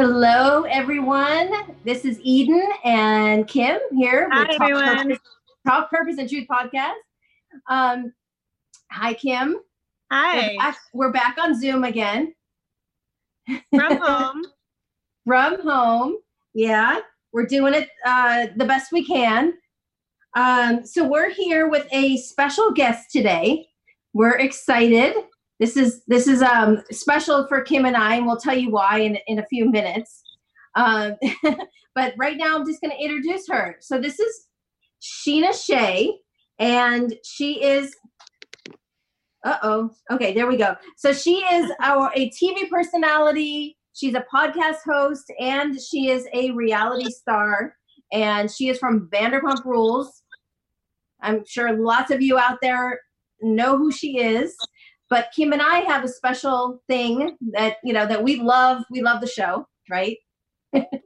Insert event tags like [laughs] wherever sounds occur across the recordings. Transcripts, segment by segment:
Hello, everyone. This is Eden and Kim here Hi, with Talk everyone. Purpose, Talk Purpose and Truth podcast. Um, hi, Kim. We're Hi, back, we're back on Zoom again from [laughs] home. from home. Yeah, we're doing it uh, the best we can. Um, so we're here with a special guest today. We're excited. This is this is um, special for Kim and I, and we'll tell you why in in a few minutes. Um, [laughs] but right now, I'm just going to introduce her. So this is Scheana Shay, and she is. Uh oh. Okay, there we go. So she is our a TV personality. She's a podcast host, and she is a reality star. And she is from Vanderpump Rules. I'm sure lots of you out there know who she is. But Kim and I have a special thing that you know that we love. We love the show, right?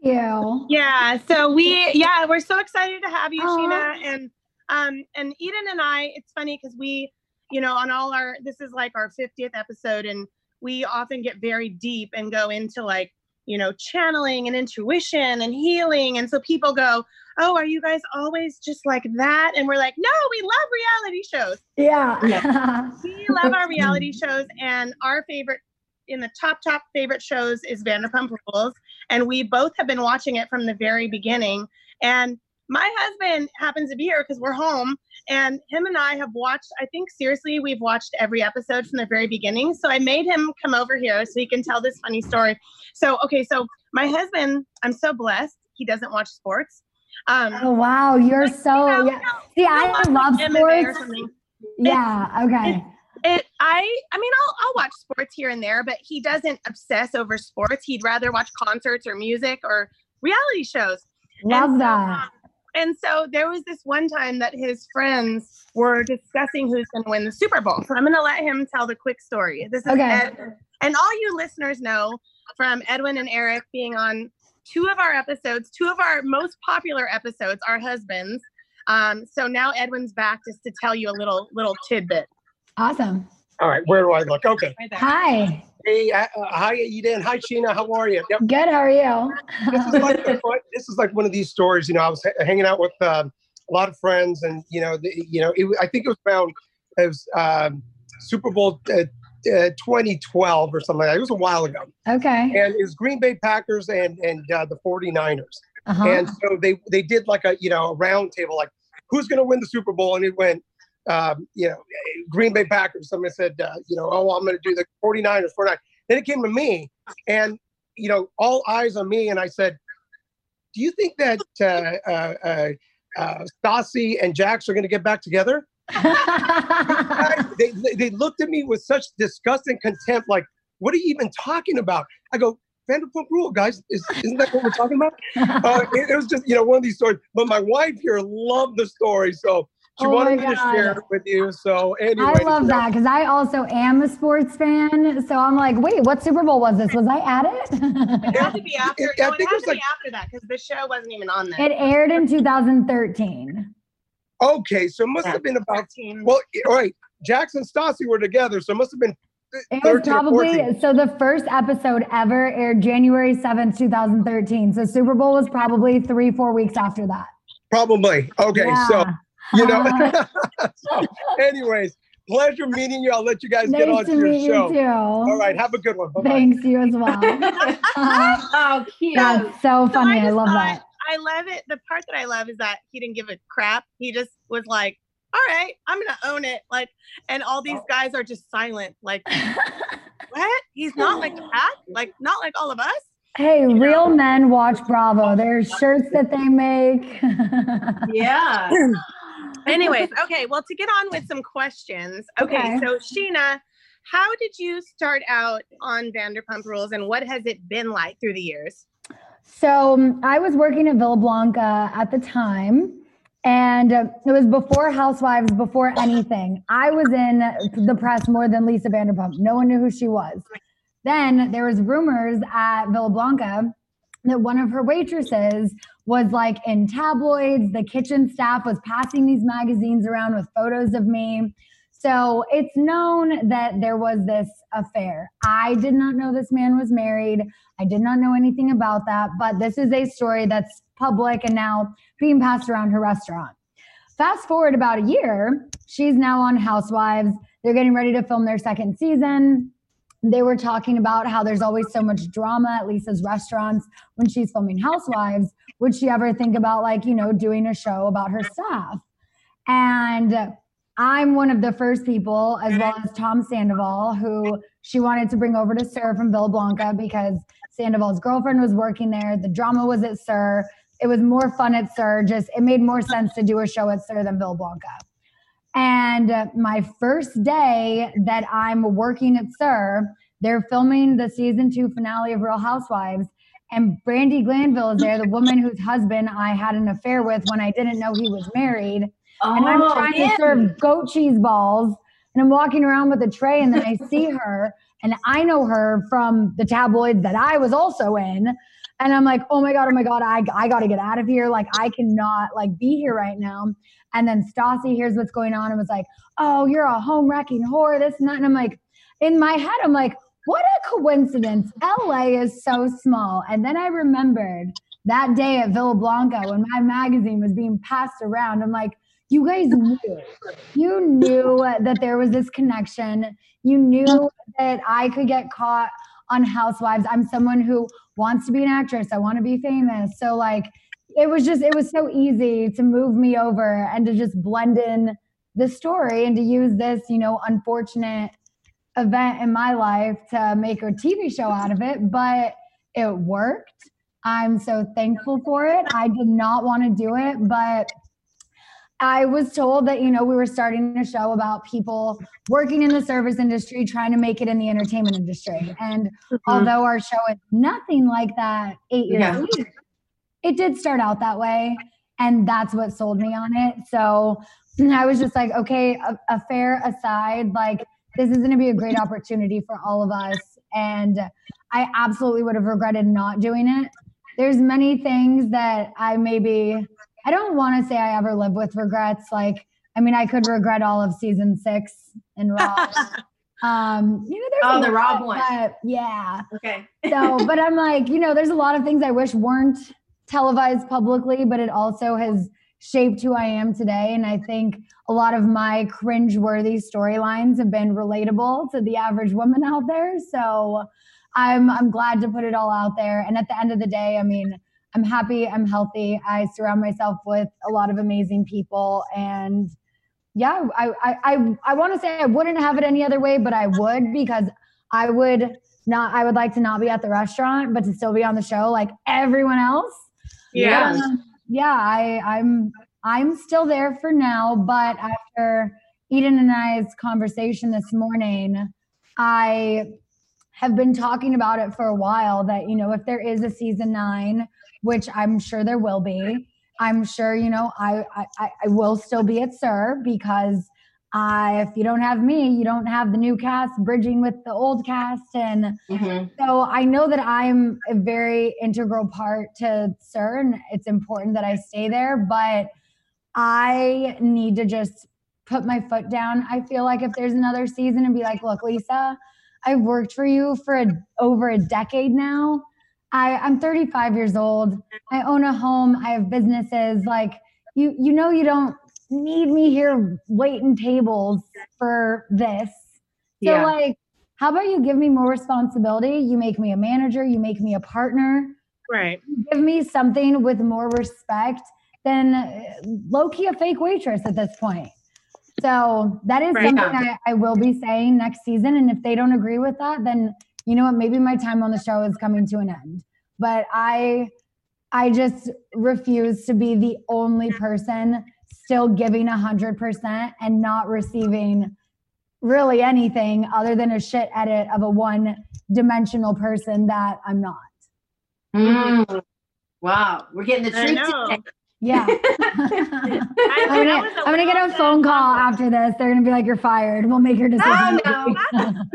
yeah. Yeah, so we yeah, we're so excited to have you, Aw. Scheana, and um and Eden and I. It's funny because we, you know, on all our this is like our 50th episode, and we often get very deep and go into like you know channeling and intuition and healing, and so people go, oh, are you guys always just like that? And we're like, no, we love reality shows. Yeah. we love [laughs] our reality shows and our favorite in the top top favorite shows is vanderpump rules and we both have been watching it from the very beginning and my husband happens to be here because we're home and him and i have watched i think seriously we've watched every episode from the very beginning so i made him come over here so he can tell this funny story so okay so my husband i'm so blessed he doesn't watch sports um oh wow, you're like, so you know, yeah. See, I love like, sports. Yeah. Okay. it i i mean i'll i'll watch sports here and there but he doesn't obsess over sports he'd rather watch concerts or music or reality shows Love so, that. um, and so there was this one time that his friends were discussing who's going to win the super bowl so i'm going to let him tell the quick story this is Okay. Ed, and all you listeners know from edwin and eric being on two of our episodes two of our most popular episodes are husbands um, so now edwin's back just to tell you a little little tidbit Awesome. All right, where do I look? Okay. right. Hi. Hey, uh, uh, hi, Eden. Hi, Scheana. How are you? Yep. Good. How are you? This is like this is like one of these stories. You know, I was ha- hanging out with um, a lot of friends, and you know, the, you know, it, I think it was around it was um, Super Bowl uh, uh, 2012 or something. like that. It was a while ago, okay. and it was Green Bay Packers and and uh, the 49ers. Uh-huh. And so they they did like a you know a round table like who's going to win the Super Bowl and it went um, you know Green Bay Packers. Somebody said uh, you know oh I'm going to do the 49ers 49. Then it came to me and you know all eyes on me and I said do you think that uh, uh, uh, uh, Stassi and Jax are going to get back together? They, they looked at me with such disgust and contempt like what are you even talking about? I go Vanderpump Rule guys is, isn't that what we're talking about? [laughs] uh, it, it was just you know one of these stories. But my wife here loved the story, so she Oh wanted me to share it with you. So anyway, I love that because I also am a sports fan. So I'm like, wait, what Super Bowl was this? Was I at It it? had to be [laughs] after. It- I no, it think had it was to be like- after that because the show wasn't even on then. it aired in 2013. Okay, so it must have been about well, all right. Jackson Stassi were together, so it must have been It was probably so the first episode ever aired January 7th, 2013. So Super Bowl was probably three, four weeks after that. probably okay. So Yeah. You know. Uh-huh. [laughs] so, anyways, pleasure meeting you. I'll let you guys get on nice to to your meet show. you too. All right, have a good one. Bye-bye. Thanks, you as well. [laughs] [laughs] Oh, cute. that's so So funny. I, love thought- that. I love it. The part that I love is that he didn't give a crap. He just was like, "All right, I'm gonna own it." Like, and all these oh. guys are just silent. Like, what? He's not like that. Like, not like all of us. Hey, real men watch Bravo. There's shirts that they make. yeah. [clears throat] Anyways, [laughs] okay. Well, to get on with some questions. Okay, Okay. so Scheana, how did you start out on Vanderpump Rules and what has it been like through the years? So um, I was working at Villa Blanca at the time. And uh, it was before Housewives, before anything. I was in the press more than Lisa Vanderpump. No one knew who she was. Then there was rumors at Villa Blanca that one of her waitresses was like in tabloids. The kitchen staff was passing these magazines around with photos of me. So it's known that there was this affair. I did not know this man was married. I did not know anything about that, but this is a story that's public and now being passed around her restaurant. Fast forward about a year, she's now on Housewives. They're getting ready to film their second season. They were talking about how there's always so much drama at Lisa's restaurants when she's filming Housewives. Would she ever think about, like, you know, doing a show about her staff? And I'm one of the first people, as well as Tom Sandoval, who she wanted to bring over to SUR from Villa Blanca because Sandoval's girlfriend was working there. The drama was at SUR. It was more fun at SUR. Just it made more sense to do a show at SUR than Villa Blanca. And uh, my first day that I'm working at SUR, they're filming the season two finale of Real Housewives. And Brandi Glanville is there, the woman whose husband I had an affair with when I didn't know he was married Oh, and I'm trying yeah. to serve goat cheese balls. And I'm walking around with a tray, and then I see her, and I know her from the tabloids that I was also in. And I'm like, oh my God, oh my God, I, I got to get out of here. Like, I cannot like be here right now. And then Stassi hears what's going on and was like, oh, you're a home wrecking whore, this and that. And I'm like, in my head, I'm like, what a coincidence. LA is so small. And then I remembered that day at Villa Blanca when my magazine was being passed around. I'm like, you guys knew. You knew that there was this connection. You knew that I could get caught on Housewives. I'm someone who wants to be an actress. I want to be famous. So like it was just it was so easy to move me over and to just blend in the story and to use this, you know, unfortunate event in my life to make a TV show out of it, but it worked. I'm so thankful for it. I did not want to do it, but I was told that, you know, we were starting a show about people working in the service industry, trying to make it in the entertainment industry. And Mhm. although our show is nothing like that eight years Yeah. later, it did start out that way. And that's what sold me on it. So [laughs] I was just like, okay, a, affair aside, like this is going to be a great opportunity for all of us. And I absolutely would have regretted not doing it. There's many things that I maybe I don't want to say I ever live with regrets. Like, I mean, I could regret all of season six and Raw. [laughs] um, you know, there's Oh, the lot, Rob one. but yeah. Okay. So, [laughs] but I'm like, you know, there's a lot of things I wish weren't televised publicly, but it also has shaped who I am today. And I think a lot of my cringe-worthy storylines have been relatable to the average woman out there. So I'm I'm glad to put it all out there. And at the end of the day, I mean, I'm happy, I'm healthy. I surround myself with a lot of amazing people. And yeah, I I I, I want to say I wouldn't have it any other way, but I would because I would not I would like to not be at the restaurant, but to still be on the show like everyone else. Yeah. Um, yeah, I, I'm I'm still there for now, but after Eden and I's conversation this morning, I have been talking about it for a while that, you know, if there is a season nine, which I'm sure there will be, I'm sure, you know, I I, I will still be at SUR because I, if you don't have me, you don't have the new cast bridging with the old cast. And Mhm. so I know that I'm a very integral part to SUR and it's important that I stay there, but I need to just put my foot down. I feel like if there's another season and be like, look, Lisa, I've worked for you for a, over a decade now. I, I'm 35 years old. I own a home. I have businesses. Like you, you know, you don't need me here waiting tables for this. So Yeah. like, how about you give me more responsibility? You make me a manager. You make me a partner. Right. Give me something with more respect than uh, low key a fake waitress at this point. So that is Right. something I, I will be saying next season. And if they don't agree with that, then you know what? Maybe my time on the show is coming to an end. But I, I just refuse to be the only person still giving a hundred percent and not receiving really anything other than a shit edit of a one dimensional person that I'm not. Mm. Wow, we're getting the I truth Yeah. [laughs] I- I'm gonna, that was a I'm gonna get a phone said call after this. They're gonna be like, "You're fired. We'll make your decision." no. I [laughs]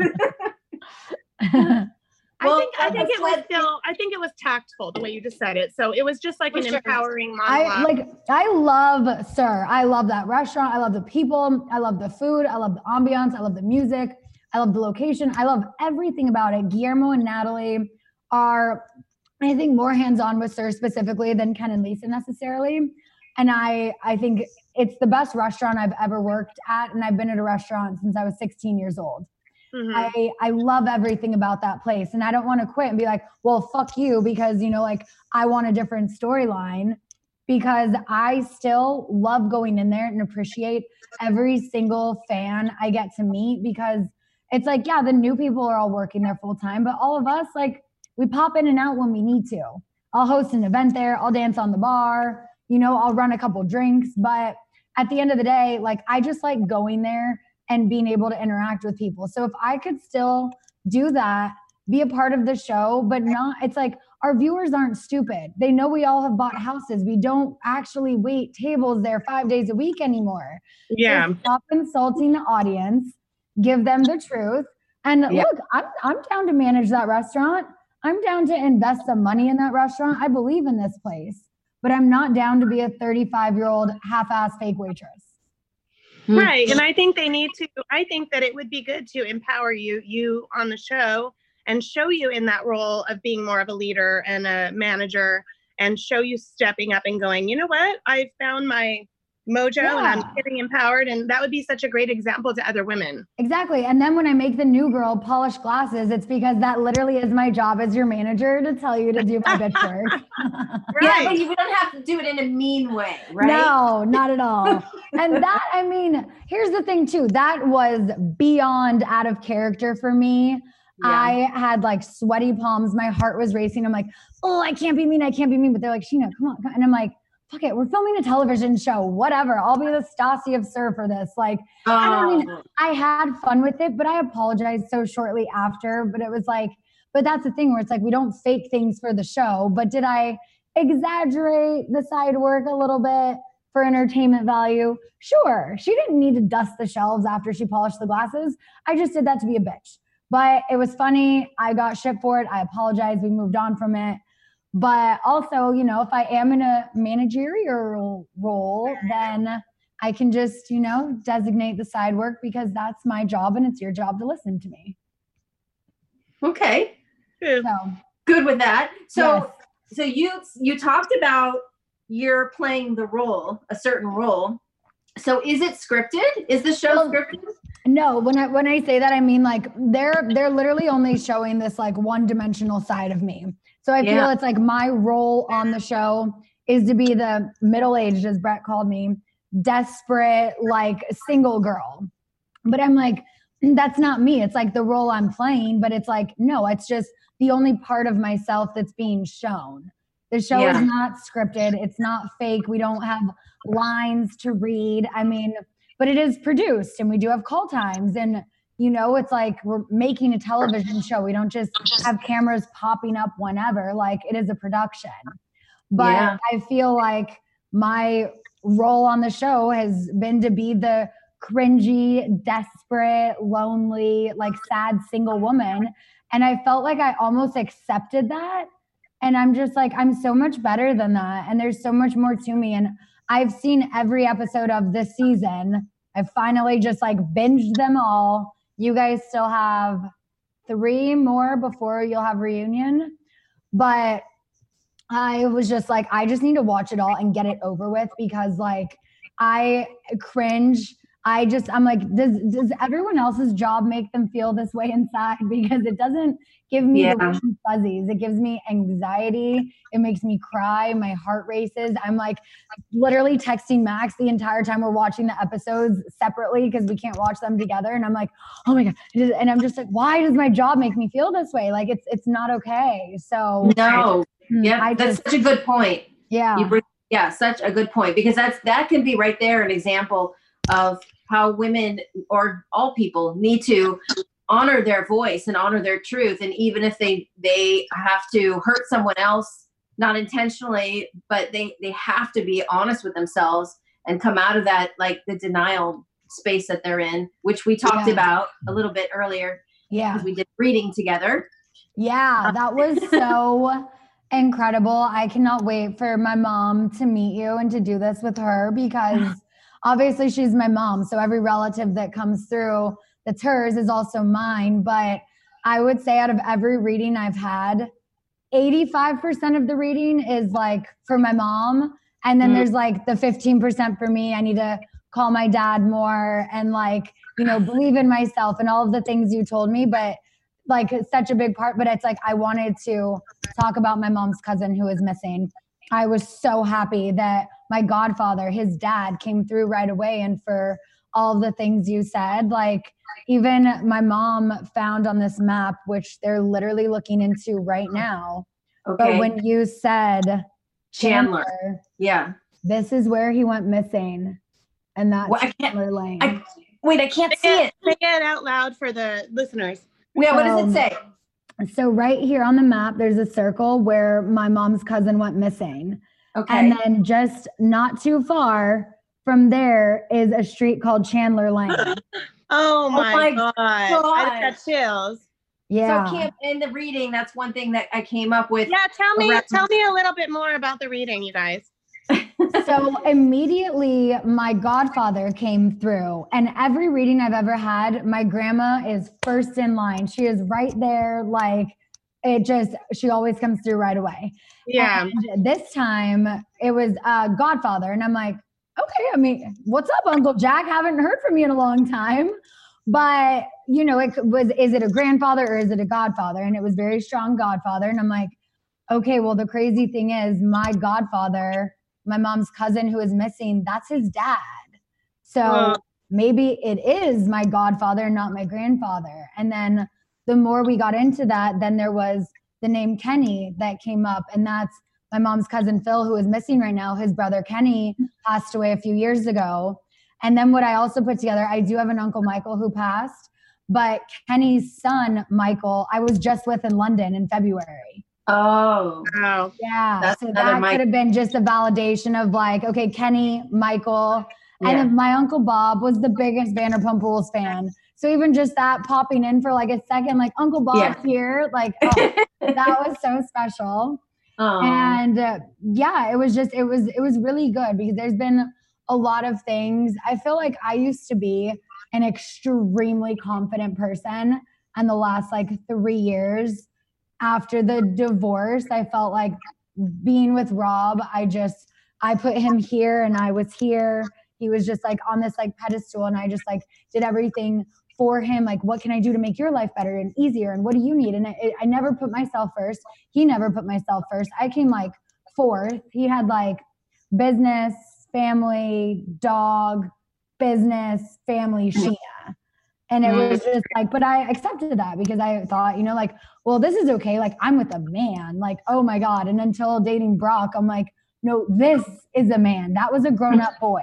[laughs] [laughs] Well, think I think it was still I think it was tactful the way you just said it. So it was just like an sure. empowering I like. I love SUR. I love that restaurant. I love the people. I love the food. I love the ambiance. I love the music. I love the location. I love everything about it. Guillermo and Natalie are, I think, more hands-on with SUR specifically than Ken and Lisa necessarily. And I, I think it's the best restaurant I've ever worked at, and I've been at a restaurant since I was 16 years old. Mhm. I I love everything about that place and I don't want to quit and be like, "Well, fuck you" because you know like I want a different storyline because I still love going in there and appreciate every single fan I get to meet because it's like, yeah, the new people are all working there full time, but all of us like we pop in and out when we need to. I'll host an event there, I'll dance on the bar, you know, I'll run a couple drinks, but at the end of the day, like I just like going there and being able to interact with people. So if I could still do that, be a part of the show, but not, it's like our viewers aren't stupid. They know we all have bought houses. We don't actually wait tables there five days a week anymore. yeah. Just stop insulting the audience, give them the truth. And Yeah. look, I'm, I'm down to manage that restaurant. I'm down to invest some money in that restaurant. I believe in this place, but I'm not down to be a 35 year old half ass fake waitress. Mm. Right. And I think they need to I think that it would be good to empower you you on the show and show you in that role of being more of a leader and a manager and show you stepping up and going, you know what? I found my mojo and I'm getting empowered and that would be such a great example to other women. Exactly. And then when I make the new girl polish glasses, it's because that literally is my job as your manager to tell you to do my bitch work. [laughs] [laughs] Yeah, but you don't have to do it in a mean way, right? No, [laughs] not at all. and that, I mean, here's the thing too. That was beyond out of character for me. Yeah. I had like sweaty palms. My heart was racing. I'm like, oh, I can't be mean. I can't be mean. But they're like, Scheana, come on. come on." And I'm like, fuck it. We're filming a television show. Whatever. I'll be the Stassi of SUR for this. Like, I don't Oh, I had fun with it, but I apologized so shortly after. But it was like, but that's the thing where it's like we don't fake things for the show. But did I exaggerate the side work a little bit for entertainment value? Sure. She didn't need to dust the shelves after she polished the glasses. I just did that to be a bitch. But it was funny. I got shit for it. I apologized. We moved on from it. But also, you know, if I am in a managerial role, then I can just, you know, designate the side work because that's my job and it's your job to listen to me. okay. Good. So, Good with that. So yes. so you you talked about you're playing the role, a certain role. So is it scripted? Is the show Well, scripted? no, when I when I say that, I mean like they're they're literally only showing this like one dimensional side of me. So I feel Yeah. it's like my role on the show is to be the middle aged, as Brett called me, desperate like single girl. But I'm like, [clears throat] that's not me. It's like the role I'm playing, but it's like no, it's just the only part of myself that's being shown. The show Yeah. is not scripted. It's not fake. We don't have lines to read. I mean, but it is produced and we do have call times and you know it's like we're making a television show. We don't just have cameras popping up whenever like it is a production. But Yeah. i feel like my role on the show has been to be the cringy desperate lonely like sad single woman. And i felt like i almost accepted that. And i'm just like i'm so much better than that. And there's so much more to me. And I've seen every episode of this season. I've finally just like binged them all. You guys still have three more before you'll have reunion. But I was just like, I just need to watch it all and get it over with because like I cringe. I just I'm like, does does everyone else's job make them feel this way inside? [laughs] Because it doesn't give me Yeah. the fuzzies. It gives me anxiety. It makes me cry. My heart races. I'm like literally texting Max the entire time we're watching the episodes separately because we can't watch them together. And I'm like, oh my god. And I'm just like, why does my job make me feel this way? Like it's it's not okay. So No. mm, Yeah, I that's just such a good point. yeah. You bring yeah, such a good point because that's that can be right there an example of how women or all people need to honor their voice and honor their truth and even if they they have to hurt someone else not intentionally but they they have to be honest with themselves and come out of that like the denial space that they're in which we talked Yeah. about a little bit earlier Yeah. because we did reading together Yeah, um, that was [laughs] so incredible. I cannot wait for my mom to meet you and to do this with her because obviously she's my mom. So every relative that comes through that's hers is also mine. But I would say out of every reading I've had, 85% of the reading is like for my mom. And then Mm. there's like the 15% for me. I need to call my dad more and like, you know, believe in myself and all of the things you told me. But like it's such a big part, but it's like I wanted to talk about my mom's cousin who is missing. I was so happy that my godfather, his dad, came through right away and for all the things you said. Like even my mom found on this map, which they're literally looking into right now. okay But when you said Chandler. Chandler, yeah this is where he went missing. And that's Well, I can't- Chandler Lane. I- wait i can't see Say it it, say it out loud for the listeners. yeah what does Um, it say so right here on the map, there's a circle where my mom's cousin went missing. Okay And then just not too far from there is a street called Chandler Lane. [laughs] Oh, oh my, my god. I just got chills. Yeah. So Kim, in the reading, that's one thing that I came up with. Yeah, tell me Correct. tell me a little bit more about the reading, you guys. [laughs] so immediately my godfather came through and every reading i've ever had my grandma is first in line she is right there like it just she always comes through right away Yeah. And this time it was uh godfather and i'm like okay i mean what's up uncle jack haven't heard from you in a long time but you know it was is it a grandfather or is it a godfather and it was very strong godfather and i'm like okay well the crazy thing is my godfather my mom's cousin who is missing that's his dad so Wow. maybe it is my godfather not my grandfather and then the more we got into that then there was the name kenny that came up and that's my mom's cousin phil who is missing right now his brother kenny passed away a few years ago and then what i also put together i do have an uncle michael who passed but kenny's son michael i was just with in london in february Oh, Wow. yeah. That's so that Mike- could have been just a validation of like, okay, Kenny, Michael, and yeah. then my uncle Bob was the biggest Vanderpump Rules fan. So even just that popping in for like a second, like Uncle Bob's here, like [laughs] oh, that was so special. And uh, yeah, it was just it was it was really good because there's been a lot of things. I feel like I used to be an extremely confident person, and the last like three years after the divorce, I felt like being with Rob, I just I put him here and I was here. He was just like on this like pedestal and I just like did everything for him. Like, what can I do to make your life better and easier? And what do you need? And I, I never put myself first. He never put myself first. I came like fourth. He had like business, family, dog, business, family, mm-hmm. Scheana. And it was mm-hmm. just like, but I accepted that because I thought, you know, like, well, this is okay. Like, I'm with a man. Like, oh my God. And until dating Brock, I'm like, no, this is a man. That was a grown up boy.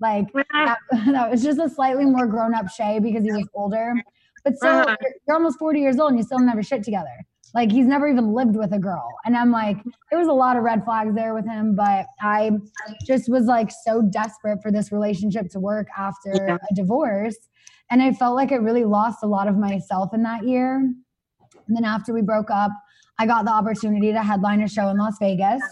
Like, that, [laughs] that was just a slightly more grown up Shay because he was older. But still, Uh-huh. you're, almost 40 years old and you still never shit together. Like, he's never even lived with a girl. And I'm like, there was a lot of red flags there with him, but I just was like so desperate for this relationship to work after Yeah. a divorce. And I felt like I really lost a lot of myself in that year. And then after we broke up, I got the opportunity to headline a show in Las Vegas.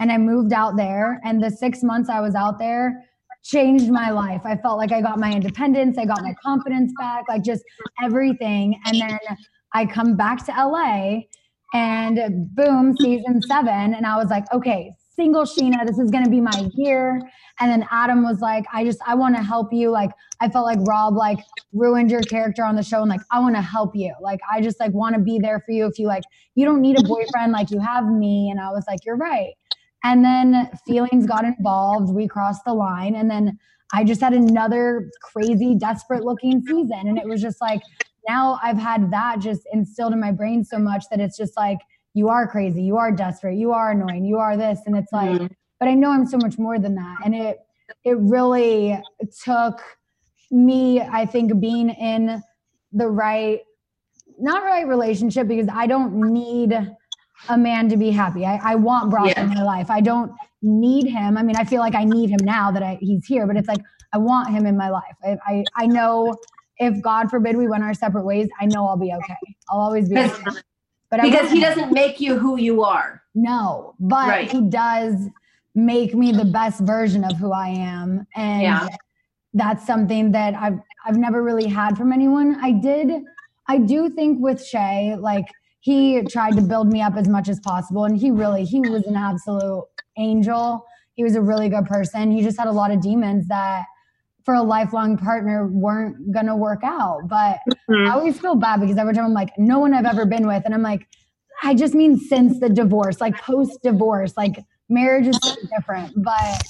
And I moved out there. And the six months I was out there changed my life. I felt like I got my independence, I got my confidence back, like just everything. And then I come back to LA and boom, season seven. And I was like, okay, single Scheana, this is gonna be my year. And then Adam was like, I just I want to help you. Like I felt like Rob like ruined your character on the show and like I want to help you. Like I just like want to be there for you if you like you don't need a boyfriend like you have me and I was like you're right. And then feelings got involved, we crossed the line. And then I just had another crazy desperate looking season. And it was just like now I've had that just instilled in my brain so much that it's just like you are crazy, you are desperate, you are annoying, you are this. And it's like Mhm. but I know I'm so much more than that. And it it really took me, I think, being in the right, not right relationship because I don't need a man to be happy. I, I want Brock Yeah. in my life. I don't need him. I mean, I feel like I need him now that I, he's here, but it's like I want him in my life. I, I, I know if God forbid we went our separate ways, I know I'll be okay. I'll always be okay. But because he doesn't make you who you are. No, but Right. he does make me the best version of who I am. And Yeah. that's something that I've I've never really had from anyone. I did I do think with Shay, like he tried to build me up as much as possible. And he really he was an absolute angel. He was a really good person. He just had a lot of demons that for a lifelong partner weren't gonna work out. But Mhm. I always feel bad because every time I'm like, no one I've ever been with, and I'm like, I just mean since the divorce, like post divorce, like marriage is so different. But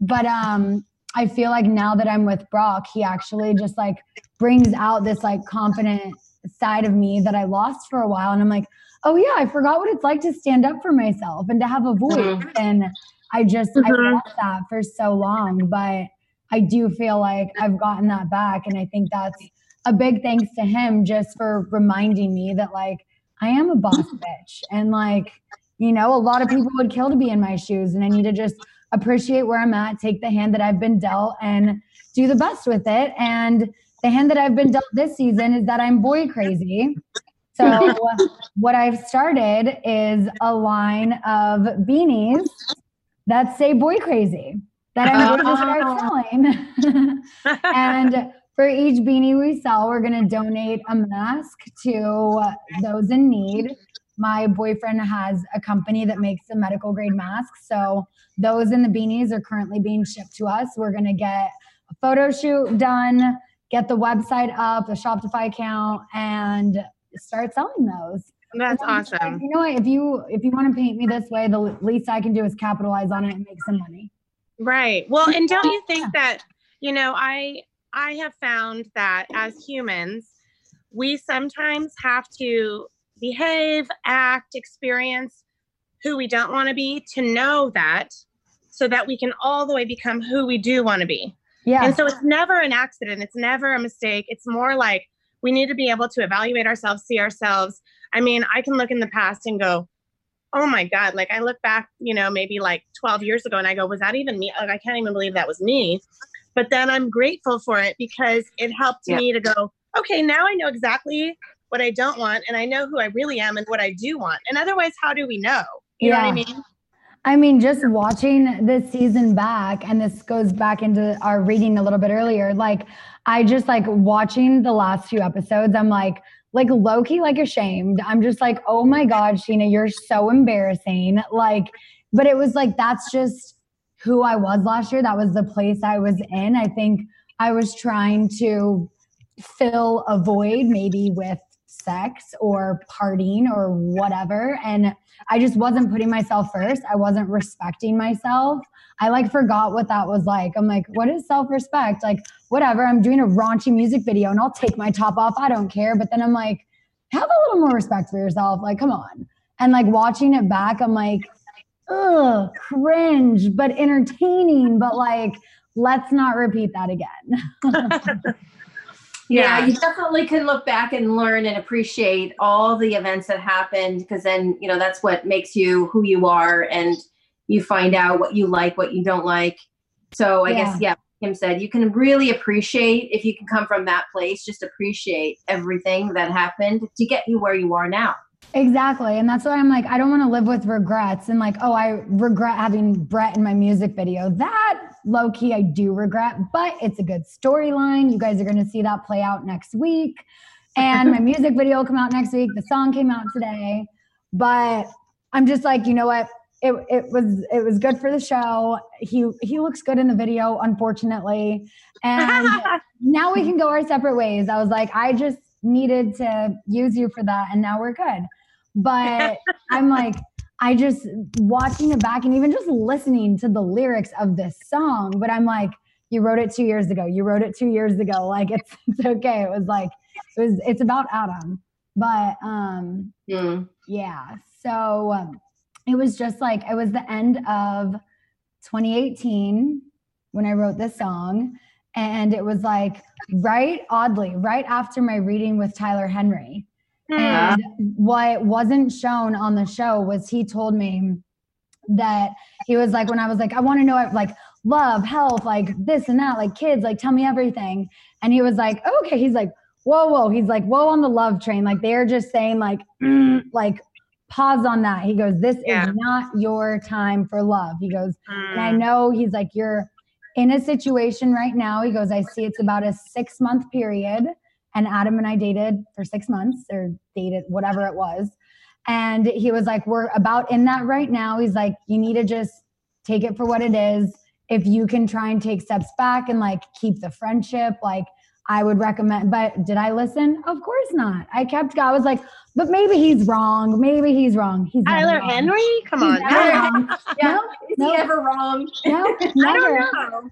but um I feel like now that I'm with Brock, he actually just like brings out this like confident side of me that I lost for a while. And I'm like, oh yeah, I forgot what it's like to stand up for myself and to have a voice. Mhm. And I just I Mhm. lost that for so long. But I do feel like I've gotten that back. And I think that's a big thanks to him just for reminding me that like I am a boss [laughs] bitch. And like, you know, a lot of people would kill to be in my shoes. And I need to just appreciate where I'm at, take the hand that I've been dealt and do the best with it. And the hand that I've been dealt this season is that I'm boy crazy. So [laughs] what I've started is a line of beanies that say boy crazy that I'm going to start [laughs] selling. [laughs] and for each beanie we sell, we're going to donate a mask to those in need. My boyfriend has a company that makes the medical grade masks. So those in the beanies are currently being shipped to us. We're going to get a photo shoot done, get the website up, the Shopify account, and start selling those. That's And I'm like, awesome. You know what? If you if you want to paint me this way, the least I can do is capitalize on it and make some money. Right. Well, and don't you think that, you know, I I have found that as humans, we sometimes have to behave, act, experience who we don't want to be to know that so that we can all the way become who we do want to be. Yeah. And so it's never an accident, it's never a mistake. It's more like we need to be able to evaluate ourselves, see ourselves. I mean, I can look in the past and go, oh my God, like I look back, you know, maybe like 12 years ago and I go, was that even me? Like, I can't even believe that was me. But then I'm grateful for it because it helped Yeah. me to go, okay, now I know exactly what I don't want and I know who I really am and what I do want. And otherwise, how do we know? You know what I Yeah. mean? I mean, just watching this season back, and this goes back into our reading a little bit earlier. Like, I just like watching the last few episodes. I'm like, like low key, like ashamed. I'm just like, oh my god, Scheana, you're so embarrassing. Like, but it was like that's just who I was last year. That was the place I was in. I think I was trying to fill a void, maybe with sex or partying or whatever, and I just wasn't putting myself first. I wasn't respecting myself. I like forgot what that was like. I'm like, what is self respect? Like, whatever. I'm doing a raunchy music video and I'll take my top off. I don't care. But then I'm like, have a little more respect for yourself. Like, come on. And like watching it back, I'm like, ugh, cringe, but entertaining. But like, let's not repeat that again. [laughs] [laughs] Yeah, Yeah. you definitely can look back and learn and appreciate all the events that happened because then, you know, that's what makes you who you are and you find out what you like, what you don't like. So I guess, yeah, Kim said, you can really appreciate if you can come from that place, just appreciate everything that happened to get you where you are now. Exactly. And that's why I'm like, I don't want to live with regrets and like, oh, I regret having Brett in my music video. That low key, I do regret, but it's a good storyline. You guys are going to see that play out next week. And my [laughs] music video will come out next week. The song came out today. But I'm just like, you know what? It, it was it was good for the show. He he looks good in the video, unfortunately. And [laughs] now we can go our separate ways. I was like, I just needed to use you for that, and now we're good. But [laughs] I'm like, I just watching it back and even just listening to the lyrics of this song. But I'm like, you wrote it two years ago. You wrote it two years ago. [laughs] Like it's it's okay. It was like it was it's about Adam. But um Hmm. yeah. So um, it was just like it was the end of 2018 when I wrote this song. And it was like right oddly, right after my reading with Tyler Henry. And what wasn't shown on the show was he told me that he was like, when I was like, I want to know like love, health, like this and that, like kids, like tell me everything. And he was like, okay. He's like, whoa, whoa. He's like, whoa on the love train. Like they're just saying like, mm, [clears throat] like pause on that. He goes, this Yeah. is not your time for love. He goes, and I Mm. know he's like, you're in a situation right now. He goes, I see it's about a six month period. And Adam and I dated for six months or dated, whatever it was. And he was like, We're about in that right now. He's like, You need to just take it for what it is. If you can try and take steps back and like keep the friendship, like I would recommend. But did I listen? Of course not. I kept, I was like, But maybe he's wrong. Maybe he's wrong. He's Tyler wrong. Henry? Come He's on. never. [laughs] Yeah. No, Is no. he ever wrong? no, [laughs] I don't know.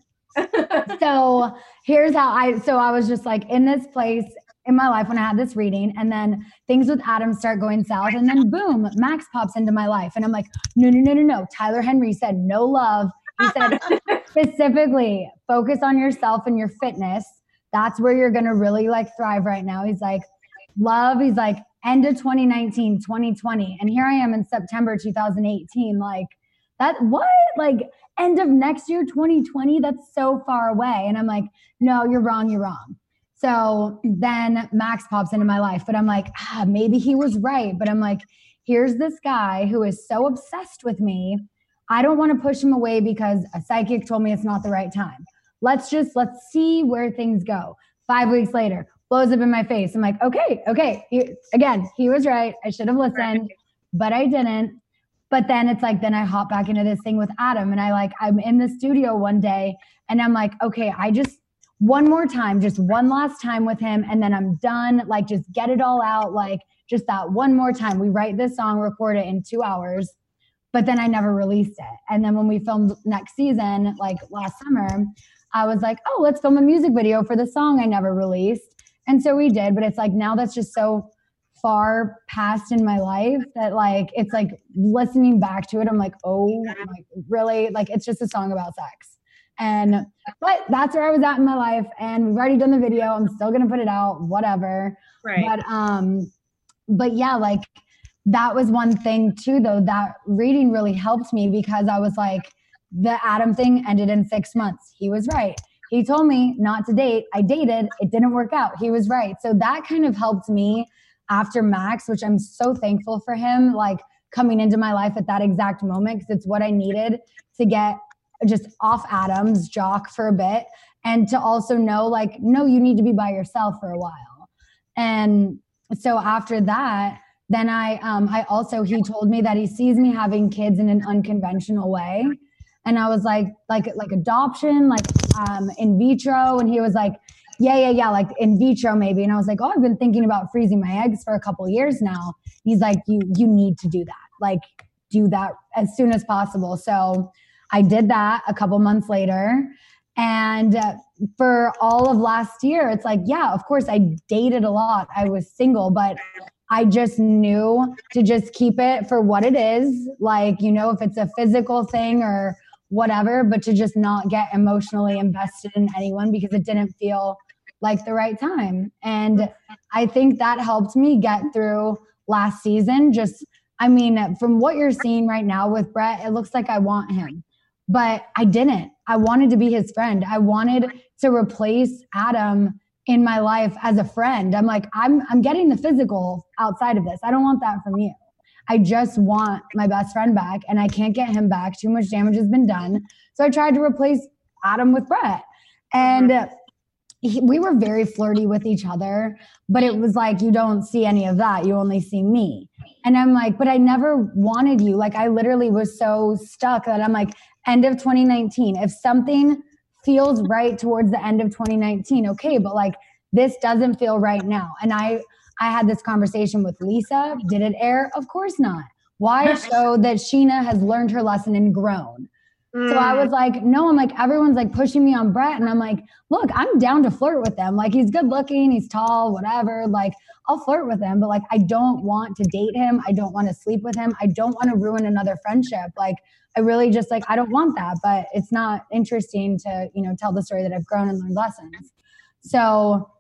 So here's how I so I was just like in this place in my life when I had this reading, and then things with Adam start going south, and then boom, Max pops into my life, and I'm like, no, no, no, no, no. Tyler Henry said no love. He said [laughs] specifically focus on yourself and your fitness. That's where you're gonna really like thrive right now. He's like, love. He's like end of 2019, 2020, and here I am in September 2018. Like that what like end of next year 2020 that's so far away. And i'm like no you're wrong you're wrong. So then max pops into my life but i'm like ah, maybe he was right. But i'm like here's this guy who is so obsessed with me. I don't want to push him away because a psychic told me it's not the right time. Let's just let's see where things go. Five weeks later blows up in my face. I'm like okay okay he, again he was right. I should have listened but i didn't but then it's like then i hop back into this thing with adam and i like i'm in the studio one day and i'm like okay i just one more time just one last time with him and then i'm done. Like just get it all out. Like just that one more time. We write this song record it in two hours but then i never released it. And then when we filmed next season like last summer i was like oh let's film a music video for the song i never released. And so we did but it's like now that's just so far past in my life that like it's like listening back to it i'm like oh like really? Like it's just a song about sex. And but that's where i was at in my life and we've already done the video i'm still gonna put it out whatever. Right. but um but yeah like that was one thing too though that reading really helped me because i was like the adam thing ended in six months. He was right. He told me not to date. I dated. It didn't work out. He was right. So that kind of helped me after max which i'm so thankful for him like coming into my life at that exact moment because it's what i needed to get just off adam's jock for a bit and to also know like no you need to be by yourself for a while. And so after that then i um i also he told me that he sees me having kids in an unconventional way. And i was like like like adoption like um in vitro. And he was like yeah yeah yeah like in vitro maybe. And i was like oh i've been thinking about freezing my eggs for a couple years now. He's like you you need to do that. Like do that as soon as possible. So i did that a couple months later. And uh, for all of last year it's like yeah of course i dated a lot. I was single but i just knew to just keep it for what it is. Like you know if it's a physical thing or whatever but to just not get emotionally invested in anyone because it didn't feel like the right time and i think that helped me get through last season just i mean from what you're seeing right now with brett it looks like i want him but I didn't. I wanted to be his friend. I wanted to replace Adam in my life as a friend. I'm like, I'm I'm getting the physical outside of this. I don't want that from you. I just want my best friend back and I can't get him back. Too much damage has been done. So I tried to replace Adam with Brett. And uh, he, we were very flirty with each other, but it was like you don't see any of that. You only see me. And I'm like, but I never wanted you. Like I literally was so stuck that I'm like, end of 2019. If something feels right towards the end of 2019, okay, but like this doesn't feel right now. And I I had this conversation with Lisa. Did it air? Of course not. Why [laughs] show that Scheana has learned her lesson and grown? So I Mm. was like, no, I'm like, everyone's like pushing me on Brett. And I'm like, look, I'm down to flirt with him. Like, he's good looking, he's tall, whatever. Like, I'll flirt with him, but like, I don't want to date him. I don't want to sleep with him. I don't want to ruin another friendship. Like, I really just like, I don't want that, but it's not interesting to, you know, tell the story that I've grown and learned lessons. So,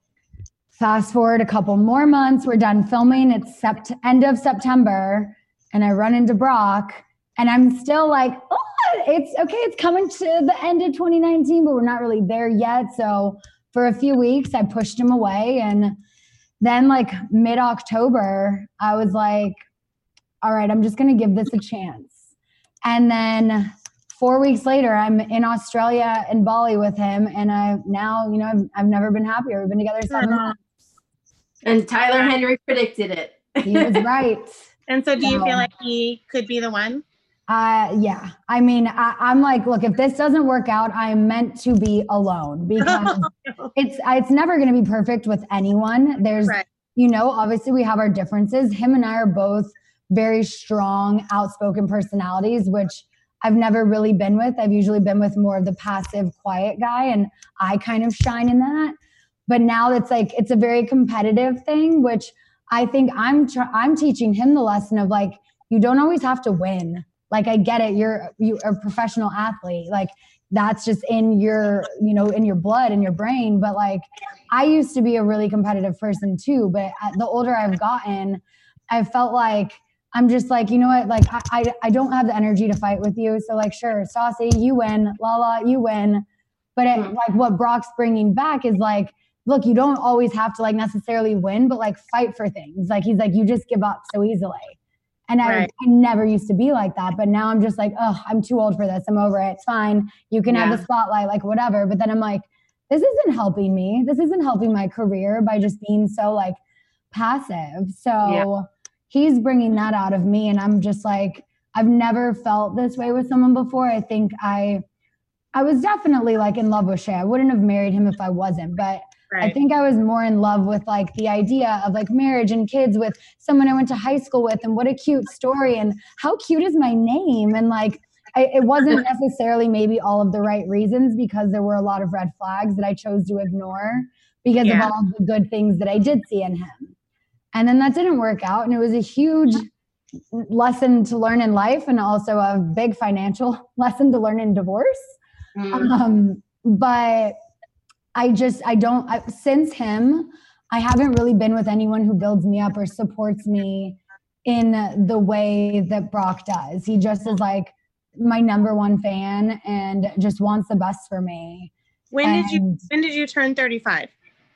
fast forward a couple more months, we're done filming. It's sept- end of September, and I run into Brock, and I'm still like, oh, it's okay. It's coming to the end of 2019, but we're not really there yet. So for a few weeks, I pushed him away, and then like mid October, I was like, all right, I'm just gonna give this a chance. And then four weeks later, I'm in Australia in Bali with him, and I now, you know, I've, I've never been happier. We've been together seven Aw. months. And Tyler Henry predicted it. He was right. [laughs] And so, do you So- feel like he could be the one? Uh, yeah. I mean, I, I'm like, look, if this doesn't work out, I'm meant to be alone [laughs] because it's it's never going to be perfect with anyone. There's, Right. you know, obviously we have our differences. Him and I are both very strong, outspoken personalities, which I've never really been with. I've usually been with more of the passive, quiet guy, and I kind of shine in that. But now it's like it's a very competitive thing, which I think I'm tr- I'm teaching him the lesson of like you don't always have to win. Like I get it, you're you're a professional athlete. Like that's just in your you know in your blood in your brain. But like I used to be a really competitive person too. But the older I've gotten, I felt like I'm just like you know what like I, I I don't have the energy to fight with you. So like sure, Saucy, you win. Lala, you win. But it, Mhm. like what Brock's bringing back is like look, you don't always have to like necessarily win, but like fight for things. Like he's like, you just give up so easily. And I, Right. I never used to be like that, but now I'm just like, oh, I'm too old for this. I'm over it. It's fine. You can have the spotlight, like whatever. But then I'm like, this isn't helping me. This isn't helping my career by just being so like passive. So Yeah. he's bringing that out of me. And I'm just like, I've never felt this way with someone before. I think I, I was definitely like in love with Shay. I wouldn't have married him if I wasn't, but I think I was more in love with like the idea of like marriage and kids with someone I went to high school with, and what a cute story, and how cute is my name, and like I, it wasn't [laughs] necessarily maybe all of the right reasons because there were a lot of red flags that I chose to ignore because Yeah. of all the good things that I did see in him, and then that didn't work out, and it was a huge lesson to learn in life, and also a big financial [laughs] lesson to learn in divorce. Mm. Um, but I just I don't I, since him, I haven't really been with anyone who builds me up or supports me in the way that Brock does. He just is like my number one fan and just wants the best for me. when did you when did you turn 35?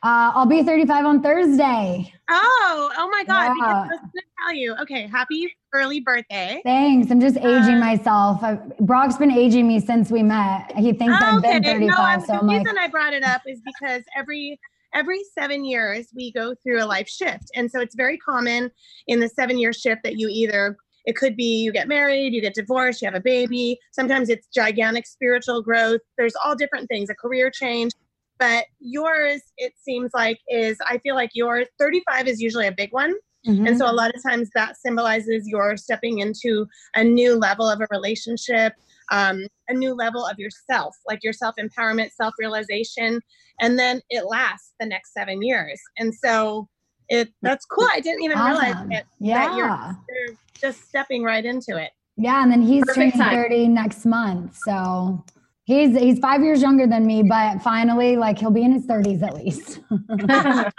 Uh, I'll be 35 on Thursday. Oh, oh my God. Because Yeah. I was gonna tell you. Okay, happy early birthday. Thanks. I'm just aging Um, myself. i Brock's been aging me since we met. He thinks I've been 35, No, I'm, so the I'm like, reason I brought it up is because every every seven years we go through a life shift, and so it's very common in the seven year shift that you either it could be you get married, you get divorced, you have a baby. Sometimes it's gigantic spiritual growth. There's all different things, a career change. But yours, it seems like, is I feel like yours 35 is usually a big one. mhm. And so a lot of times that symbolizes you're stepping into a new level of a relationship, um, a new level of yourself, like your self empowerment, self realization, and then it lasts the next seven years. And so it that's cool. I didn't even realize Awesome. that, yeah. that you're, you're just stepping right into it. Yeah, and then he's Perfect turning time. 30 next month. So he's he's five years younger than me, but finally, like he'll be in his 30s at least. [laughs]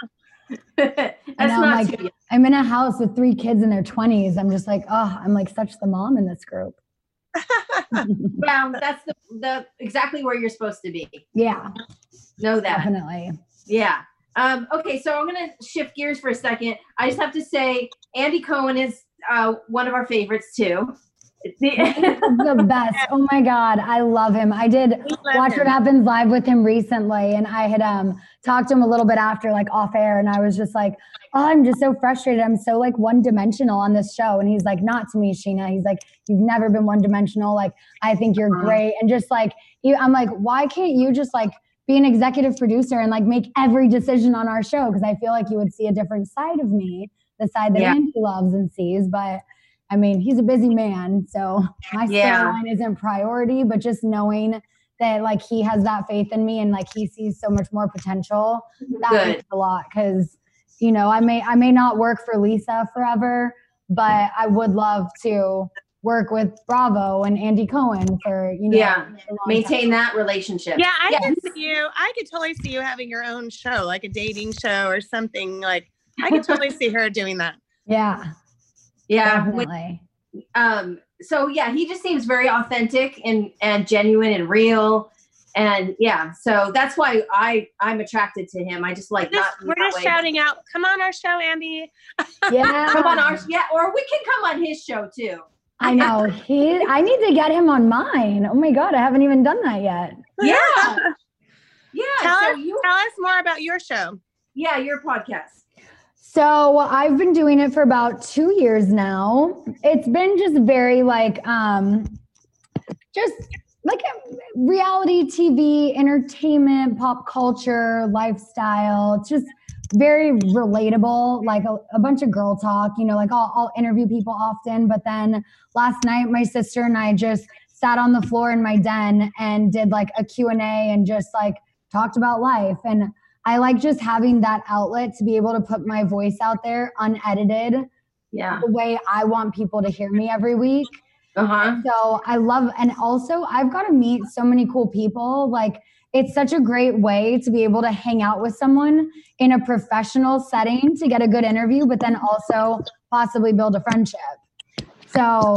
That's I know, not like- I'm in a house with three kids in their 20s. I'm just like, oh, I'm like such the mom in this group. [laughs] Well, that's the, the exactly where you're supposed to be. yeah, Know that. definitely. Yeah. Um, okay, so I'm gonna shift gears for a second. I just have to say, Andy Cohen is uh, one of our favorites too. The- [laughs] best. Oh my God. I love him. I did watch him. what happens live with him recently and i had um talked to him a little bit after like off air and i was just like oh i'm just so frustrated i'm so like one dimensional on this show and he's like not to me Scheana he's like you've never been one dimensional like i think you're Uh-huh. great and just like you, i'm like why can't you just like be an executive producer and like make every decision on our show because i feel like you would see a different side of me the side that Yeah. Andy loves and sees but I mean, he's a busy man, so my Yeah. storyline isn't priority, but just knowing that like he has that faith in me and like he sees so much more potential, that Good. means a lot because you know, I may I may not work for Lisa forever, but I would love to work with Bravo and Andy Cohen for, you know, Yeah. Maintain time. that relationship. Yeah, I Yes. could see you. I could totally see you having your own show, like a dating show or something. Like I could totally see her doing that. Yeah, Yeah. with- definitely. um so yeah he just seems very authentic and and genuine and real and yeah so that's why i i'm attracted to him i just like Just- not we're that just way. shouting out, "Come on our show, Andy!" Yeah. [laughs] come on our yeah or we can come on his show too I know. He I need to get him on mine. Oh my god, I haven't even done that yet. yeah [laughs] yeah Tell so us, you tell us more about your show. yeah your podcast So I've been doing it for about two years now. It's been just very like um just like reality TV, entertainment, pop culture, lifestyle. It's just very relatable, like a, a bunch of girl talk, you know, like I'll, I'll interview people often. But then last night, my sister and I just sat on the floor in my den and did like a Q&A and just like talked about life. And I like just having that outlet to be able to put my voice out there unedited yeah the way I want people to hear me every week. uh-huh So I love, and also I've got to meet so many cool people. Like it's such a great way to be able to hang out with someone in a professional setting to get a good interview, but then also possibly build a friendship. So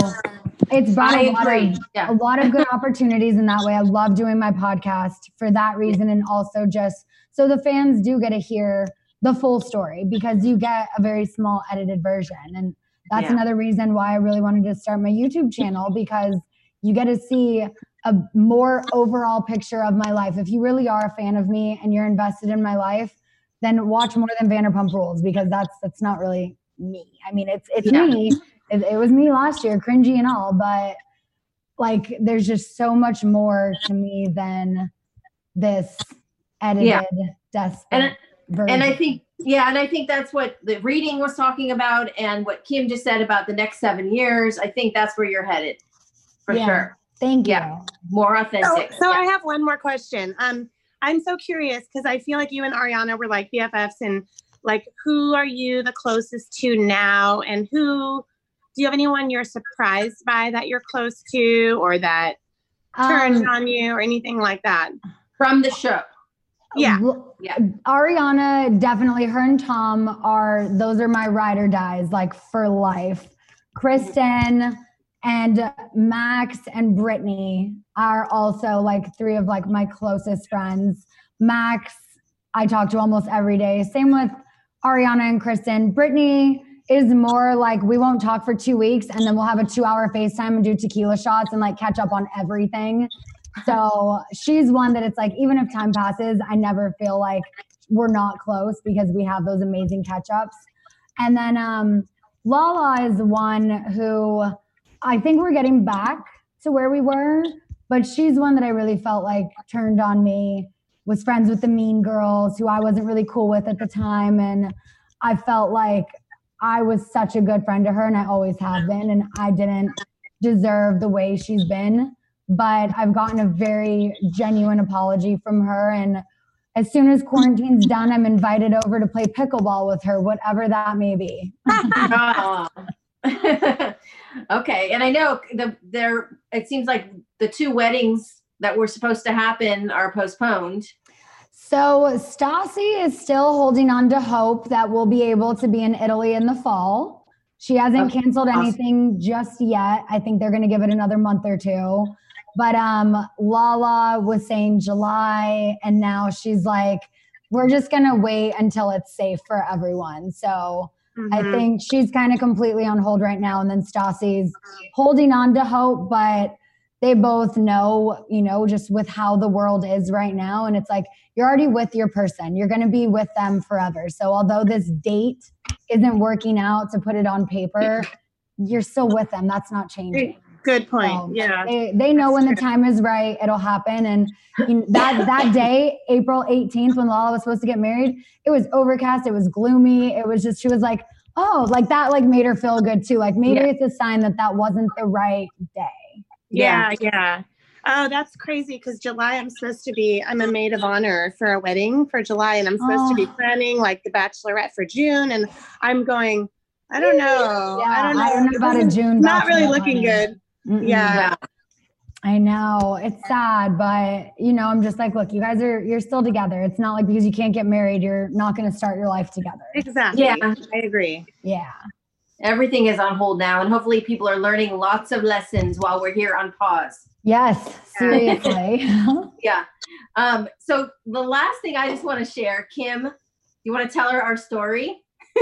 it's brought i a lot agree of yeah a lot of good [laughs] opportunities in that way. I love doing my podcast for that reason. And also just so the fans do get to hear the full story because you get a very small edited version. And that's Yeah. another reason why I really wanted to start my YouTube channel because you get to see a more overall picture of my life. If you really are a fan of me and you're invested in my life, then watch more than Vanderpump Rules because that's that's not really me. I mean, it's it's Yeah. me. It, it was me last year, cringy and all, but like there's just so much more to me than this edited Yeah. desperate And- version. and i think yeah and i think that's what the reading was talking about and what kim just said about the next seven years i think that's where you're headed for Yeah. sure Thank you. yeah. more So, authentic so Yeah. I have one more question. Um, I'm so curious because I feel like you and Ariana were like BFFs, and like, who are you the closest to now, and who do you have anyone you're surprised by that you're close to, or that turned Um, on you, or anything like that? from the show Yeah. Yeah. Ariana, definitely her and Tom are those are my ride or dies, like for life. Kristen and Max and Brittany are also like three of like my closest friends. Max, I talk to almost every day. Same with Ariana and Kristen. Brittany is more like we won't talk for two weeks and then we'll have a two hour FaceTime and do tequila shots and like catch up on everything. So she's one that it's like, even if time passes, I never feel like we're not close because we have those amazing catch ups. And then um, Lala is one who I think we're getting back to where we were, but she's one that I really felt like turned on me, was friends with the mean girls who I wasn't really cool with at the time. And I felt like I was such a good friend to her, and I always have been, and I didn't deserve the way she's been but I've gotten a very genuine apology from her. And as soon as quarantine's done, I'm invited over to play pickleball with her, whatever that may be. [laughs] Okay, and I know the there. It seems like the two weddings that were supposed to happen are postponed. So Stassi is still holding on to hope that we'll be able to be in Italy in the fall. She hasn't Okay, canceled awesome. anything just yet. I think they're going to give it another month or two. But um, Lala was saying July, and now she's like, we're just going to wait until it's safe for everyone. So I Mhm. think she's kind of completely on hold right now. And then Stassi's holding on to hope, but they both know, you know, just with how the world is right now. And it's like, you're already with your person, you're going to be with them forever. So although this date isn't working out to put it on paper, you're still with them. That's not changing. Good point. Yeah. They, they know when the time is right, it'll happen. And you know, that that day, April 18th, when Lala was supposed to get married, it was overcast, it was gloomy. It was just, she was like, Oh, like that like made her feel good too. Like maybe Yeah. it's a sign that that wasn't the right day. Yeah, yeah. Oh, that's crazy because July I'm supposed to be I'm a maid of honor for a wedding for July and I'm supposed to be Oh. planning like the bachelorette for June and I'm going I don't know. Yeah, I don't know. I don't know about a June. Not really looking party. good. Mm-mm. Yeah. I know it's sad, but you know, I'm just like, look, you guys are you're still together. It's not like because you can't get married, you're not going to start your life together. Exactly. Yeah. I agree. Yeah. Everything is on hold now, and hopefully, people are learning lots of lessons while we're here on pause. Yes, seriously. [laughs] [laughs] Yeah. Um, so the last thing I just want to share, Kim, you want to tell her our story? [laughs]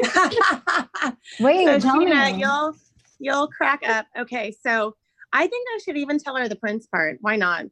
Wait, so tell Scheana, me. you'll you'll crack up. Okay, so I think I should even tell her the Prince part. Why not?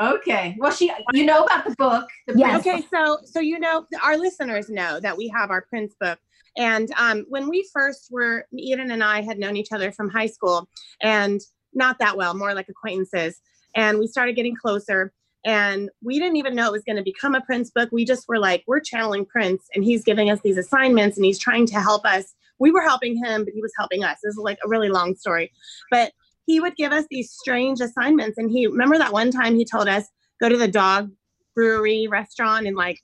Okay. Well, she, you know about the book. The Yes. Prince Okay, so so you know our listeners know that we have our Prince book. And um, when we first were, Eden and I had known each other from high school, and not that well, more like acquaintances. And we started getting closer, and we didn't even know it was going to become a Prince book. We just were like, we're channeling Prince, and he's giving us these assignments, and he's trying to help us. We were helping him, but he was helping us. This is like a really long story, but he would give us these strange assignments. And he remember that one time he told us go to the dog brewery restaurant in like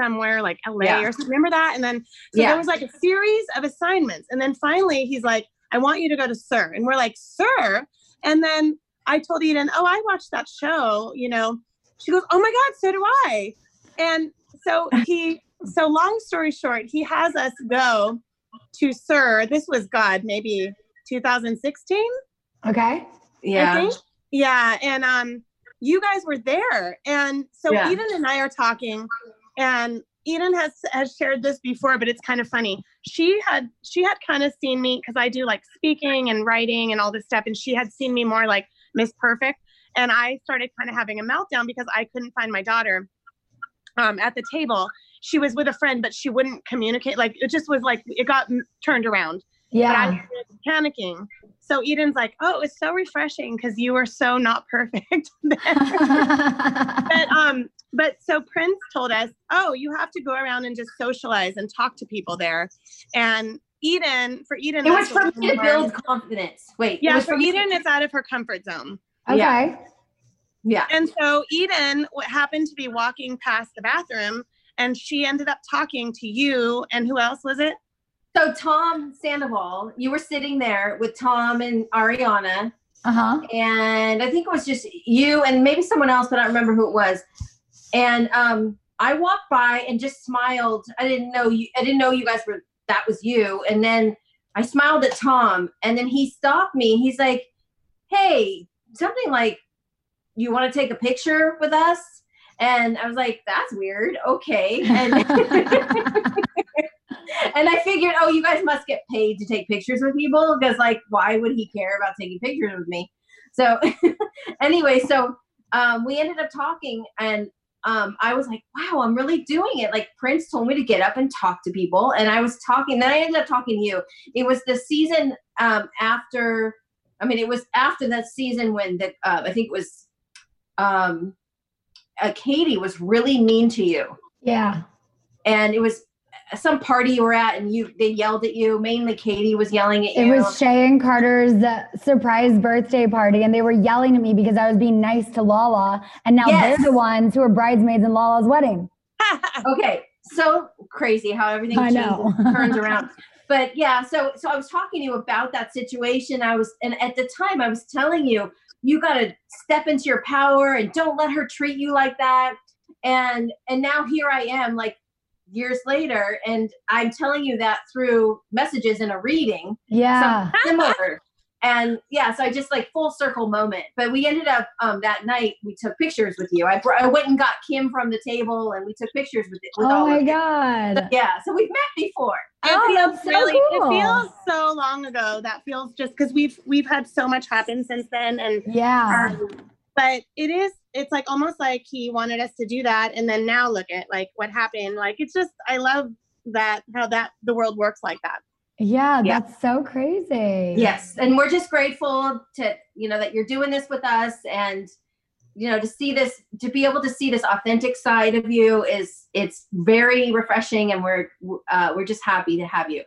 somewhere like LA Yeah. or something. Remember that? And then so Yeah. there was like a series of assignments. And then finally he's like, I want you to go to SUR. And we're like, SUR. And then I told Eden, Oh, I watched that show, you know. She goes, Oh my God, so do I. And so he so long story short, he has us go to SUR. This was God, maybe 2016. Okay. Yeah. Yeah, and um, you guys were there, and so Yeah. Eden and I are talking, and Eden has has shared this before, but it's kind of funny. She had she had kind of seen me because I do like speaking and writing and all this stuff, and she had seen me more like Miss Perfect, and I started kind of having a meltdown because I couldn't find my daughter um, at the table. She was with a friend, but she wouldn't communicate. Like it just was like it got m- turned around but I Yeah. was panicking. So Eden's like, "Oh, it was so refreshing because you were so not perfect." [laughs] but [laughs] um, but so Prince told us, "Oh, you have to go around and just socialize and talk to people there." And Eden, for Eden, It was that's for me to we build confidence. Wait. it Yeah, was for me- Eden, it's out of her comfort zone. okay. Yeah. Yeah. And so Eden what happened to be walking past the bathroom, and she ended up talking to you. And who else was it? So Tom Sandoval, you were sitting there with Tom and Ariana, Uh-huh. and I think it was just you and maybe someone else, but I don't remember who it was. And um, I walked by and just smiled. I didn't know you. I didn't know you guys were. That was you. And then I smiled at Tom, and then he stopped me. He's like, "Hey, something like, you want to take a picture with us?" And I was like, "That's weird." Okay. [laughs] And [laughs] and I figured, oh, you guys must get paid to take pictures with people because, like, why would he care about taking pictures with me? So, [laughs] anyway, so um, we ended up talking, and um, I was like, wow, I'm really doing it. Like, Prince told me to get up and talk to people, and I was talking. Then I ended up talking to you. It was the season um, after. I mean, it was after that season when the uh, I think it was um, uh, Katie was really mean to you yeah. and it was some party you were at and you they yelled at you mainly katie was yelling at you It was Shay and Carter's uh, surprise birthday party, and they were yelling at me because I was being nice to Lala, and now Yes. they're the ones who are bridesmaids in Lala's wedding. [laughs] [laughs] okay so crazy how everything I changes, know. turns [laughs] around but yeah so so i was talking to you about that situation i was and at the time i was telling you you got to step into your power and don't let her treat you like that and and now here i am like years later and i'm telling you that through messages in a reading Yeah. similar. And yeah, so I just like full circle moment. But we ended up um, that night. We took pictures with you. I, br- I went and got Kim from the table, and we took pictures with with Oh all my of you. god. Yeah, so we've met before. It Oh, feels that's so really. cool. It feels so long ago. That feels just because we've we've had so much happen since then, and Yeah. um, but it is. It's like almost like he wanted us to do that, and then now look at like what happened. Like it's just. I love that how that the world works like that. Yeah, Yeah. that's so crazy. Yes, and we're just grateful to you know that you're doing this with us, and you know to see this to be able to see this authentic side of you is it's very refreshing, and we're uh, we're just happy to have you.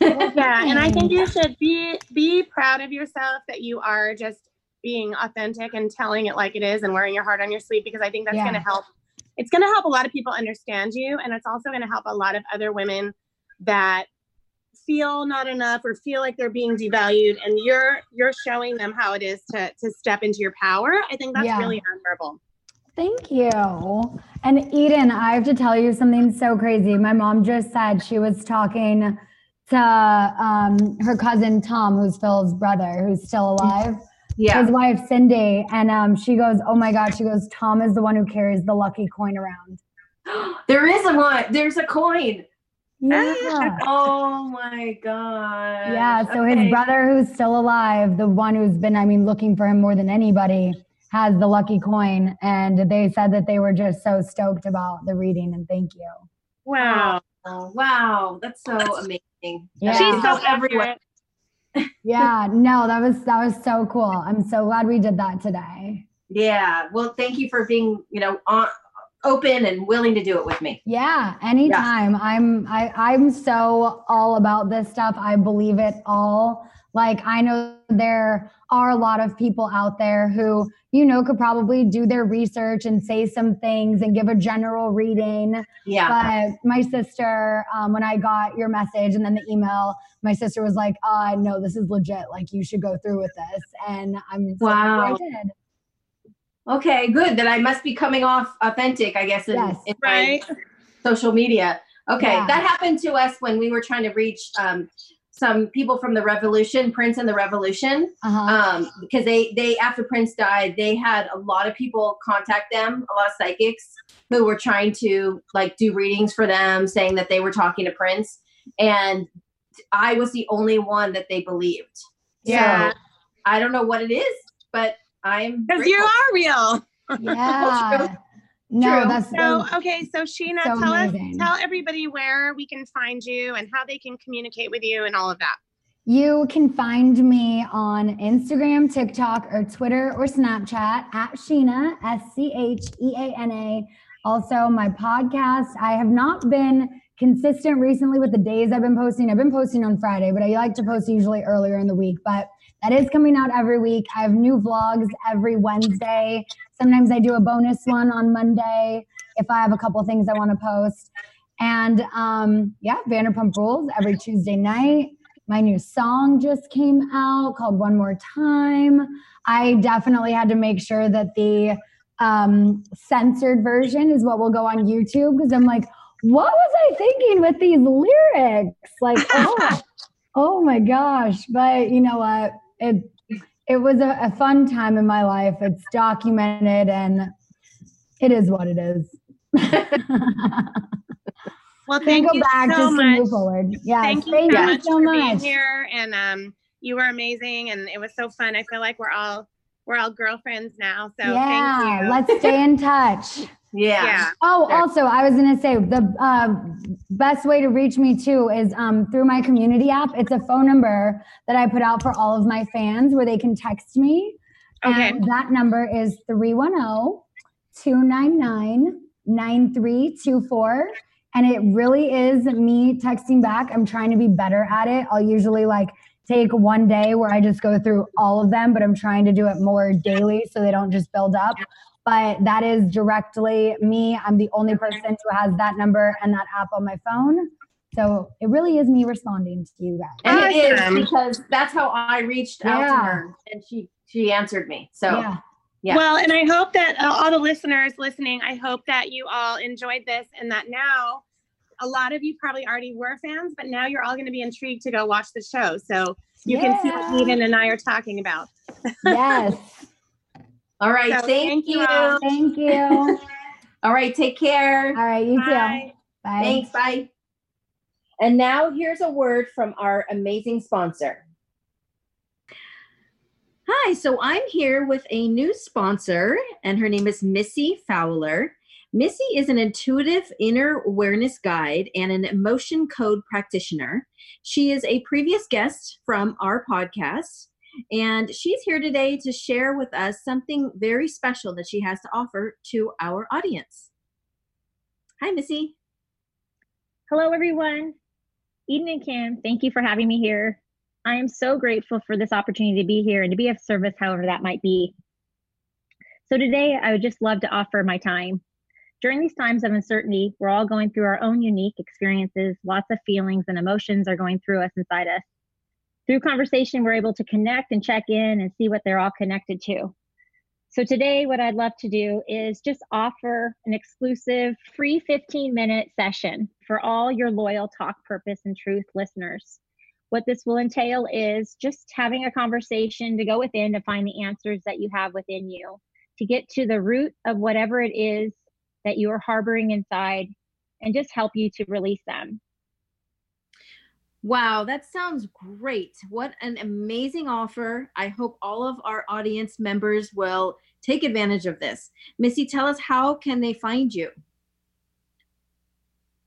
yeah, and I think you should be be proud of yourself that you are just being authentic and telling it like it is and wearing your heart on your sleeve because I think that's Yeah. going to help. It's going to help a lot of people understand you, and it's also going to help a lot of other women that feel not enough or feel like they're being devalued and you're you're showing them how it is to to step into your power i think that's Yeah. really admirable Thank you. And Eden, I have to tell you something so crazy. My mom just said she was talking to um, her cousin Tom, who's Phil's brother, who's still alive. Yeah. His wife Cindy, and um, she goes, "Oh my God!" She goes, "Tom is the one who carries the lucky coin around." [gasps] There is a one. There's a coin. Yeah. [laughs] Oh my god. Yeah, so his brother who's still alive, the one who's been, I mean, looking for him more than anybody, has the lucky coin. And they said that they were just so stoked about the reading and thank you. wow wow, that's so amazing. Yeah. she's so everywhere. [laughs] Yeah, no, that was that was so cool. I'm so glad we did that today. Yeah. Well, thank you for being, you know, on, open and willing to do it with me. Yeah, anytime. I'm I I'm so all about this stuff. I believe it all. Like I know there are a lot of people out there who, you know, could probably do their research and say some things and give a general reading. Yeah. But my sister, um, when I got your message and then the email, my sister was like, uh, no, this is legit. Like you should go through with this. And I'm so Wow. I did. Okay, good. Then I must be coming off authentic, I guess, in, Yes. in my right social media. Okay, Yeah. that happened to us when we were trying to reach um, some people from the Revolution, Prince and the Revolution, Uh-huh. um, because they they after Prince died, they had a lot of people contact them, a lot of psychics who were trying to like do readings for them, saying that they were talking to Prince, and I was the only one that they believed. Yeah. So I don't know what it is, but I'm because you are real [laughs] yeah. No, True. that's so okay so Scheana So tell amazing. us tell everybody where we can find you and how they can communicate with you and all of that You can find me on Instagram, TikTok, or Twitter or Snapchat at Scheana, S C H E A N A. Also, my podcast. I have not been consistent recently with the days I've been posting. I've been posting on Friday, but I like to post usually earlier in the week. But that is coming out every week. I have new vlogs every Wednesday. Sometimes I do a bonus one on Monday if I have a couple things I want to post. And um, yeah, Vanderpump Rules every Tuesday night. My new song just came out called One More Time. I definitely had to make sure that the um, censored version is what will go on YouTube because I'm like, what was I thinking with these lyrics? Like, [laughs] oh, oh my gosh. But you know what? It it was a, a fun time in my life. It's documented and it is what it is. [laughs] well [laughs] thank go you back so much forward. Yes, thank you thank so you much so for much. being here and um you were amazing and it was so fun i feel like we're all we're all girlfriends now so yeah, thank you let's stay in [laughs] touch. Yeah. yeah Oh, Sure. also, I was gonna say the uh, best way to reach me too is um, through my community app. It's a phone number that I put out for all of my fans where they can text me. Okay. And that number is oh, 310 299 9324. And it really is me texting back. I'm trying to be better at it. I'll usually like take one day where I just go through all of them, but I'm trying to do it more daily so they don't just build up. But that is directly me. I'm the only person who has that number and that app on my phone. So it really is me responding to you guys. And it Awesome. is because that's how I reached out to her, and she she answered me. So yeah. Yeah. Well, and I hope that uh, all the listeners listening, I hope that you all enjoyed this and that now a lot of you probably already were fans, but now you're all going to be intrigued to go watch the show. So you can see what Eden and I are talking about. [laughs] Yes. All right, So thank, thank you you. Thank you. [laughs] All right, take care. All right. You too. Bye. Bye. Thanks. Bye. And now here's a word from our amazing sponsor. Hi, so I'm here with a new sponsor, and her name is Missy Fowler. Missy is an intuitive inner awareness guide and an emotion code practitioner. She is a previous guest from our podcast, and she's here today to share with us something very special that she has to offer to our audience. Hi, Missy. Hello, everyone. Eden and Kim, thank you for having me here. I am so grateful for this opportunity to be here and to be of service, however that might be. So today, I would just love to offer my time. During these times of uncertainty, we're all going through our own unique experiences. Lots of feelings and emotions are going through us inside us. Through conversation, we're able to connect and check in and see what they're all connected to. So today, what I'd love to do is just offer an exclusive free 15 minute session for all your loyal Talk Purpose and Truth listeners. What this will entail is just having a conversation to go within to find the answers that you have within you, to get to the root of whatever it is that you are harboring inside, and just help you to release them. Wow, that sounds great. What an amazing offer. I hope all of our audience members will take advantage of this. Missy, tell us how can they find you?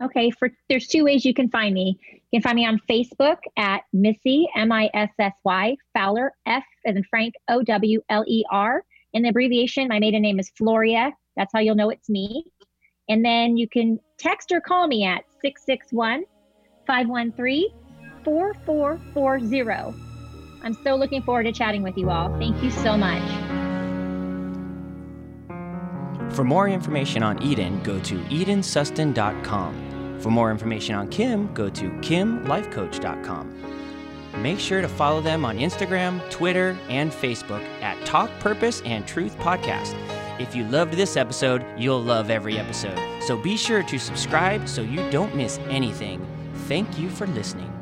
Okay, for there's two ways you can find me. You can find me on Facebook at Missy M I S S Y Fowler F as in Frank O W L E R. In the abbreviation, my maiden name is Floria. That's how you'll know it's me. And then you can text or call me at 661 513 4440. I'm so looking forward to chatting with you all. Thank you so much. For more information on Eden, go to edensassoon.com. For more information on Kim, go to kimlifecoach.com. Make sure to follow them on Instagram, Twitter, and Facebook at Talk Purpose and Truth Podcast. If you loved this episode, you'll love every episode. So be sure to subscribe so you don't miss anything. Thank you for listening.